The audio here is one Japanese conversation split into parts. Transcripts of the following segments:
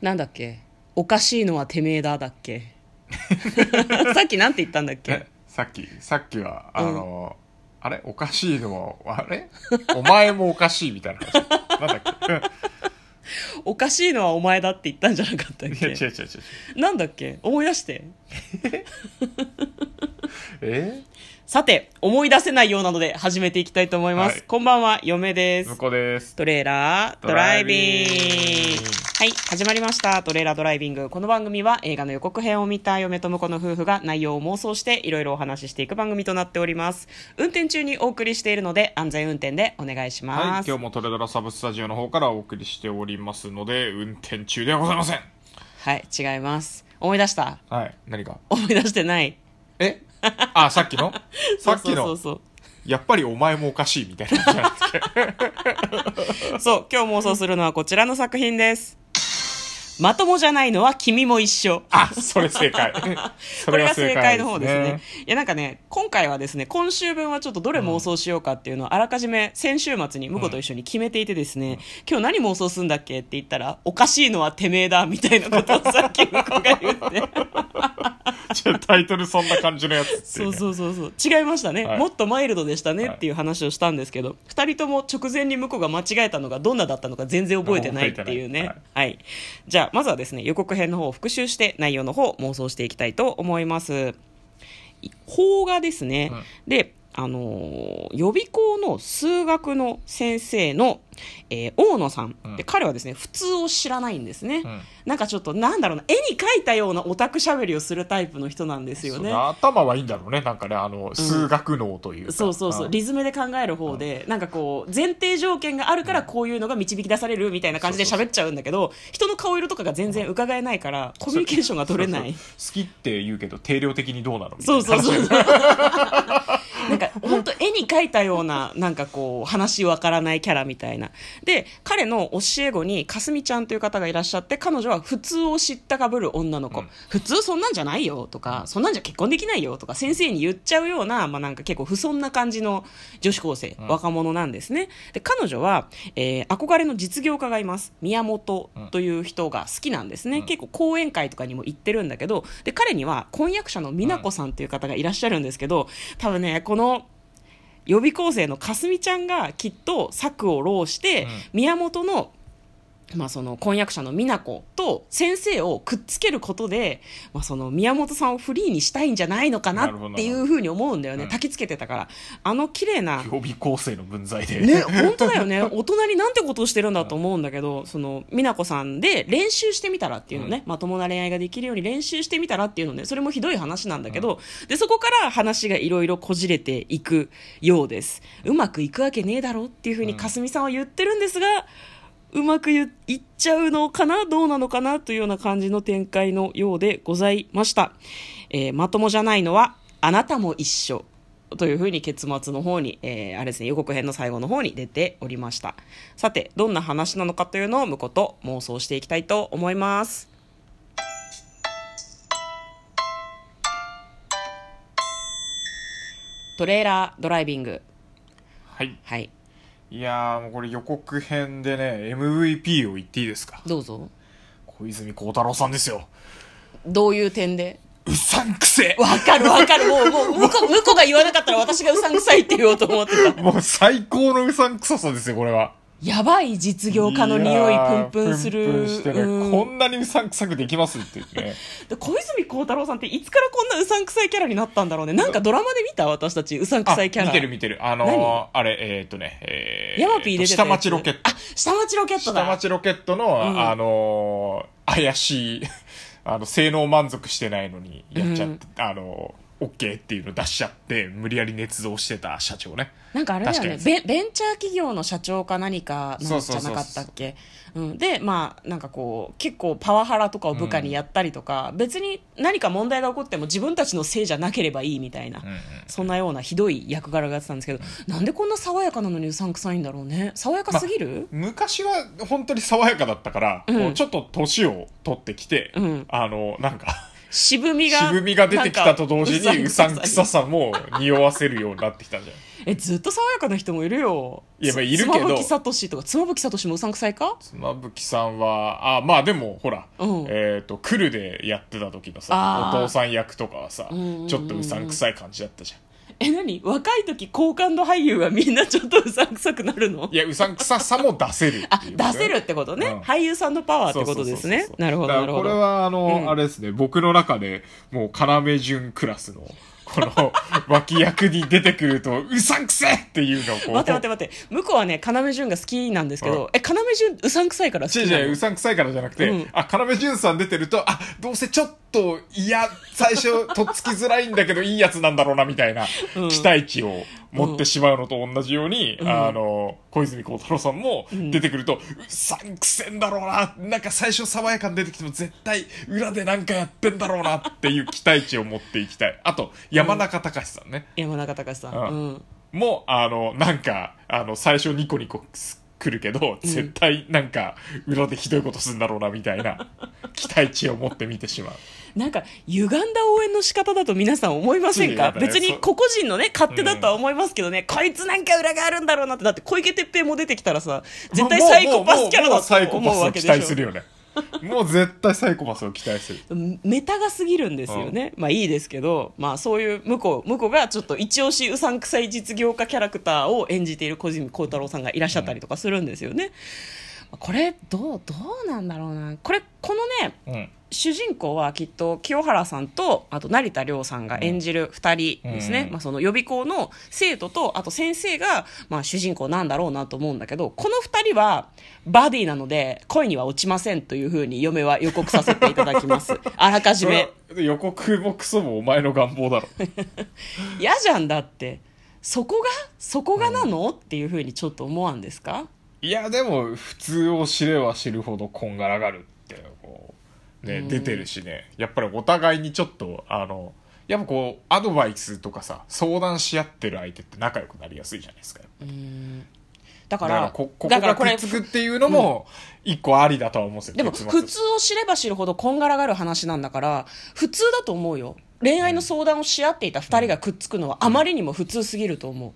なんだっけ？おかしいのはてめえだだっけ？さっきなんて言ったんだっけ？え さっきさっきはあの、あれ？おかしいのはあれ？お前もおかしいみたいな話。なんだっけ？おかしいのはお前だって言ったんじゃなかったっいやけ違う違う違う違う。なんだっけ？思い出して。え？さて思い出せないようなので始めていきたいと思います、はい。こんばんは嫁です。向こうです。トレーラードライビング。ドライビング。はい始まりました。トレーラードライビング。この番組は映画の予告編を見た嫁と婿の夫婦が内容を妄想していろいろお話ししていく番組となっております。運転中にお送りしているので安全運転でお願いしはいます、今日もトレドラサブスタジオの方からお送りしておりますので運転中ではございません。はい違います。思い出した？はい何か思い出してない。え？あさっきの？さっきのそうそう。そうやっぱりお前もおかしいみたいな話なんですけどそう今日妄想するのはこちらの作品です。まともじゃないのは君も一緒。あそれ正解。そ これが正解の方ですね。ね。いやなんかね、今回はですね、今週分はちょっとどれ妄想しようかっていうのをあらかじめ先週末に婿と一緒に決めていてですね、今日何妄想するんだっけって言ったら、おかしいのはてめえだみたいなことをさっき婿が言って。じゃあタイトルそんな感じのやつっていそうねそうそうそう。違いましたね、はいもっとマイルドでしたねっていう話をしたんですけど、二、人とも直前に婿が間違えたのがどんなだったのか全然覚えてないっていうね。覚えてはないい、じゃあ、まずはですね、予告編の方を復習して内容の方を妄想していきたいと思います。邦画ですね。で、あのー予備校の数学の先生の、えー大野さん、うん。で彼はですね普通を知らないんですね、ん。なんかちょっとなんだろうな。絵に描いたようなオタクしゃべりをするタイプの人なんですよね。頭はいいんだろうね。なんかねあの数学脳というか、そうそうそう、ん。リズムで考える方で、なんかこう、前提条件があるからこういうのが導き出されるみたいな感じで喋っちゃうんだけど、人の顔色とかが全然伺えないから、コミュニケーションが取れない。好きって言うけど定量的にどうなのみたいそうなそうそう。話 なんか、本当絵に描いたような、なんかこう、話わからないキャラみたいな。で、彼の教え子に、かすみちゃんという方がいらっしゃって、彼女は普通を知ったかぶる女の子。うん普通そんなんじゃないよとか、そんなんじゃ結婚できないよとか、先生に言っちゃうような、まあなんか結構不遜な感じの女子高生、ん若者なんですね。で、彼女は、えー憧れの実業家がいます。宮本という人が好きなんですね。うん結構講演会とかにも行ってるんだけど、で、彼には婚約者の美奈子さんという方がいらっしゃるんですけど、多分ね、この、予備校生のかすみちゃんがきっと策を浪して、うん。宮本のまあ、その婚約者の美奈子と先生をくっつけることで、まあ、その宮本さんをフリーにしたいんじゃないのかなっていうふうに思うんだよね、うん焚きつけてたから。あの綺麗な予備構成の分際で、ね、本当だよね。大人になんてことをしてるんだと思うんだけど、その、美奈子さんで練習してみたらっていうのね、まともな恋愛ができるように練習してみたらっていうのね、それもひどい話なんだけど、で、そこから話がいろいろこじれていくようです。うまくいくわけねえだろっていうふうにかすみさんは言ってるんですが、うまくいいっちゃうのかなどうなのかなというような感じの展開のようでございました。えーまともじゃないのは、あなたも一緒。というふうに結末の方に、えーあれですね、予告編の最後の方に出ておりました。さて、どんな話なのかというのを向こうと妄想していきたいと思います。トレーラードライビング。はいはい。いやーもうこれ予告編でね MVP を言っていいですか？どうぞ。小泉孝太郎さんですよどういう点で？うさんくせわかるわかる。もう、もう、向こう、向こうが言わなかったら私がうさんくさいって言おうと思ってた。もう最高のうさんくささですよこれはやばい実業家の匂いプンプンする。プンプンこんなにうさんくさくできますって言ってね。で小泉孝太郎さんっていつからこんなうさんくさいキャラになったんだろうね。なんかドラマで見た？私たち、うさんくさいキャラ。あ見てる見てる。あのー、あれえーっとねえーヤマピー出てた下町ロケット。あ、下町ロケットだ。下町ロケットの、ん。あのー怪しい あの性能満足してないのにやっちゃって、あのー OK っていうの出しちゃって無理やり捏造してた社長ね。なんかあれだよね。ベン、ベンチャー企業の社長か何かなんじゃなかったっけ？うん。で、まあ、なんかこう、結構パワハラとかを部下にやったりとか、別に何か問題が起こっても自分たちのせいじゃなければいいみたいな、うんうんそんなようなひどい役柄がやってたんですけど、なんでこんな爽やかなのにうさんくさいんだろうね？爽やかすぎる、昔は本当に爽やかだったから、うん。ちょっと年を取ってきて、うん。あのなんか渋みが。渋みが出てきたと同時にうさんくささ。さも匂わせるようになってきたんじゃないえずっと爽やかな人もいるよ。いやまあいるけど。妻夫木聡とか妻夫木聡もうさんくさいか？妻夫木さんはあまあでもほら、うん。えっ、とクルでやってた時のさお父さん役とかはさ、ちょっとうさんくさい感じだったじゃんえ何？若い時好感度俳優はみんなちょっとうさんくさくなるの？いやうさんくささも出せるっていうあね出せるってことね、うん。俳優さんのパワーってことですね。なるほどなるほど。はあの、うんあれですね。僕の中でもう要潤クラスのこの脇役に出てくるとうさんくせっていうのをこう。待って待って待って。向こうはね要潤が好きなんですけど、え要潤うさんくさいから好き違うなの違ううさんくさいからじゃなくて、うんあ要潤さん出てるとあどうせちょっといや最初とっつきづらいんだけどいいやつなんだろうなみたいな期待値を持ってしまうのと同じように、ん。あの小泉孝太郎さんも出てくると、うさんくせんだろうな。なんか最初爽やかに出てきても絶対裏でなんかやってんだろうなっていう期待値を持っていきたい。あと山中隆さんね、山中隆さん、うん。うん。もあのなんかあの最初ニコニコ来るけど、絶対なんか裏でひどいことするんだろうなみたいな 期待値を持って見てしまう。なんか歪んだ応援の仕方だと皆さん思いませんか？ね別に個々人のね勝手だとは思いますけどね、こいつなんか裏があるんだろうなってだって小池徹平も出てきたらさ絶対サイコパスキャラだと思うわけでしょ。待するよね もう絶対サイコパスを期待する。メタが過ぎるんですよね、まあいいですけど、まあ、そういう向こう向こうがちょっと一押しうさんくさい実業家キャラクターを演じている小泉孝太郎さんがいらっしゃったりとかするんですよね、これどうどうなんだろうな。これこのねうん。主人公はきっと清原さんとあと成田凌さんが演じる2人ですね、うん。まあ、その予備校の生徒とあと先生が、まあ、主人公なんだろうなと思うんだけどこの2人はバディなので恋には落ちませんというふうに嫁は予告させていただきます。あらかじそめれ予告もクソもお前の願望だろ。嫌じゃんだって。そこがそこがなの、っていうふうにちょっと思わんですか？いやでも普通を知れば知るほどこんがらがるってこうね出てるしね。やっぱりお互いにちょっとあのやっぱこうアドバイスとかさ相談し合ってる相手って仲良くなりやすいじゃないですかだかだかららこここがだからこれくっつくっていうのも一個ありだとは思うんですよでも結末。普通を知れば知るほどこんがらがる話なんだから普通だと思うよ。恋愛の相談をし合っていた2人がくっつくのはあまりにも普通すぎると思う。あ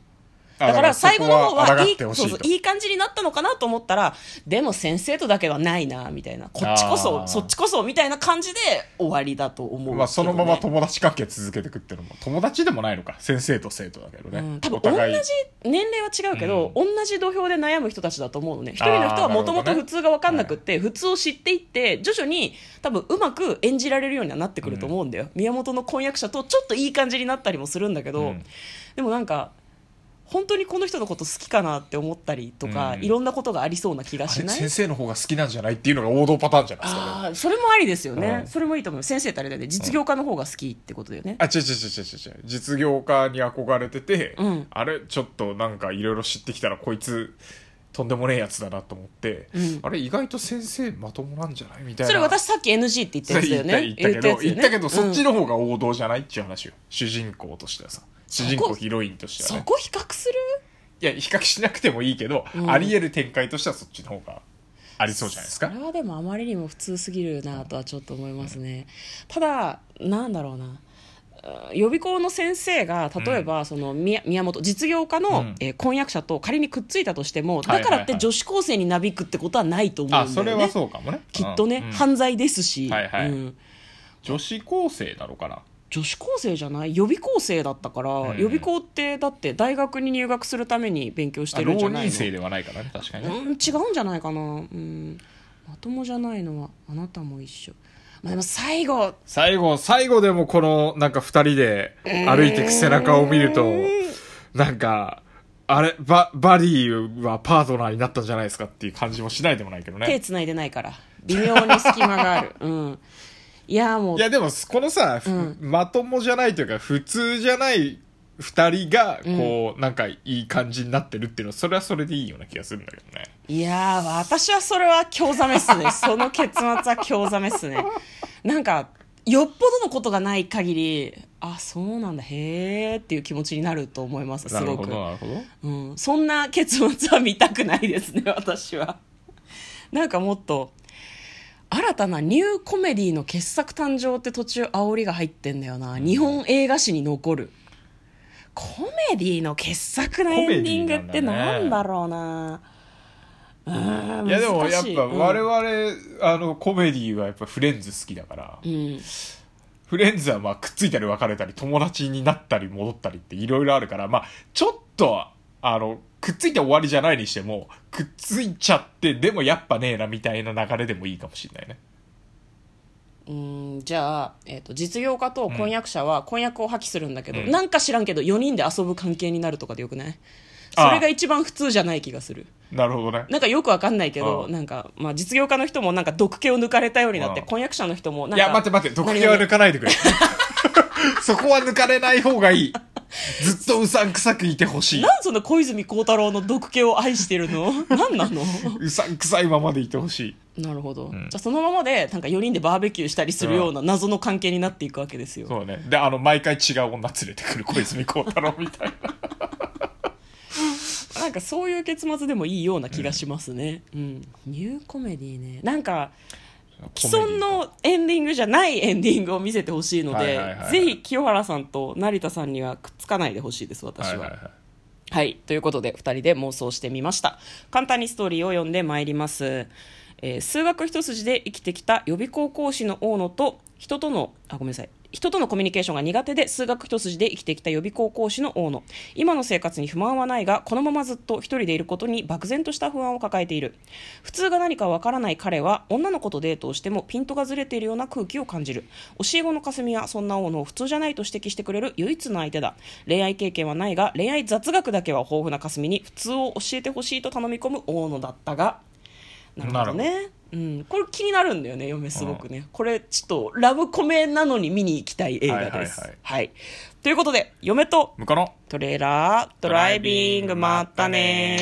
だから最後の方はいいってほしいうとそそういい感じになったのかなと思ったらでも先生とだけはないなみたいな。こっちこあそー。そっちこそみたいな感じで終わりだと思うね、まあそのまま友達関係続けていくっていうのも友達でもないのか。先生と生徒だけどね、うん多分同じ年齢は違うけど、同じ土俵で悩む人たちだと思うのね。一人の人はもともと普通が分かんなくって、普通を知っていって徐々に多分うまく演じられるようにはなってくると思うんだよ、宮本の婚約者とちょっといい感じになったりもするんだけど、うん。でもなんか本当にこの人のこと好きかなって思ったりとか、うん。いろんなことがありそうな気がしない？先生の方が好きなんじゃないっていうのが王道パターンじゃないですか、ね、ああそれもありですよね、うん。それもいいと思う。先生ってあれだよね実業家の方が好きってことだよね、あ、違う違う違う違う違う。実業家に憧れてて、うん。あれ、ちょっとなんかいろいろ知ってきたらこいつ、とんでもねえやつだなと思って、うんあれ、意外と先生まともなんじゃない？みたいな。それ私さっき NG って言ったやつだよね 言ったけど、言ったけど、そっちうんの方が王道じゃないっていう話よ。主人公としてはさ。主人公ヒロインとしてはね。そこ比較する？いや、比較しなくてもいいけど、うんあり得る展開としてはそっちの方がありそうじゃないですか？そ。れはでもあまりにも普通すぎるなとはちょっと思いますね、ただなんだろうなうん予備校の先生が例えばその宮宮本実業家の、うん。えー婚約者と仮にくっついたとしてもだからって女子高生になびくってことはないと思うんだよあ、ねそれはそうかもね。きっとね、うん。犯罪ですし、はいはい。うん。女子高生だろうかな。女子高生じゃない？予備校生だったから、ん。予備校ってだって大学に入学するために勉強しあてるんじ浪ゃないの？人生ではないからね、確かにね。うん、違うんじゃないかな、うん、まともじゃないのはあなたも一緒、まあ、でも最後。最後、最後でもこの、なんか二人で歩いていく背中を見ると、なんか、あれ、バ、バディはパートナーになったんじゃないですかっていう感じもしないでもないけどね。手つないでないから。微妙に隙間がある、うん、いやもう。いやでも、このさ、ふうん。まともじゃないというか、普通じゃない二人が、こう、なんかいい感じになってるっていうのは、それはそれでいいような気がするんだけどね。いやー私はそれは興ざめっすね。その結末は興ざめっすね。なんかよっぽどのことがない限りあそうなんだへーっていう気持ちになると思いますすごく。なるほど、なるほど。うん、そんな結末は見たくないですね 私は。なんかもっと新たなニューコメディの傑作誕生って途中煽りが入ってんだよな。日本映画史に残るコメディの傑作のエンディングってなんだろうな。いやでもやっぱ我々、あのコメディはやっぱフレンズ好きだから、うん、うんフレンズはまあくっついたり別れたり友達になったり戻ったりっていろいろあるからまあちょっとあのくっついて終わりじゃないにしてもくっついちゃってでもやっぱねえなみたいな流れでもいいかもしれないねうんじゃあ、えー、と実業家と婚約者は婚約を破棄するんだけど、うん。なんか知らんけど4人で遊ぶ関係になるとかでよくない？それが一番普通じゃない気がする。なるほどね。なんかよくわかんないけどなんか、まあ、実業家の人もなんか毒気を抜かれたようになって婚約者の人もなんいかや待って待って毒気は抜かないでくれ。そこは抜かれない方がいい ずっとうさんくさくいてほしい。なんその小泉孝太郎の毒気を愛してるの？何なの？うさんくさいままでいてほしい。なるほど、ん。じゃあそのままでなんか4人でバーベキューしたりするような謎の関係になっていくわけですよ。そうね。であの毎回違う女連れてくる小泉孝太郎みたいな。なんかそういう結末でもいいような気がしますね。うん。ニューコメディね。なんか、既存のエンディングじゃないエンディングを見せてほしいのではいはいはいは、いぜひ清原さんと成田さんにはくっつかないでほしいです、私は。はいはいはいはい。ということで、二人で妄想してみました。簡単にストーリーを読んでまいります。えー数学一筋で生きてきた予備校講師の大野と、人との、あ、ごめんなさい。人とのコミュニケーションが苦手で数学一筋で生きてきた予備校講師の大野。今の生活に不満はないがこのままずっと一人でいることに漠然とした不安を抱えている。普通が何かわからない彼は女の子とデートをしてもピントがずれているような空気を感じる。教え子の霞はそんな大野を普通じゃないと指摘してくれる唯一の相手だ。恋愛経験はないが恋愛雑学だけは豊富な霞に普通を教えてほしいと頼み込む大野だったが。なるほどね。うん、これ気になるんだよね嫁すごくね、これちょっとラブコメなのに見に行きたい映画です。はいはいはい。はい。ということで嫁と向こうのトレーラードライビングまったね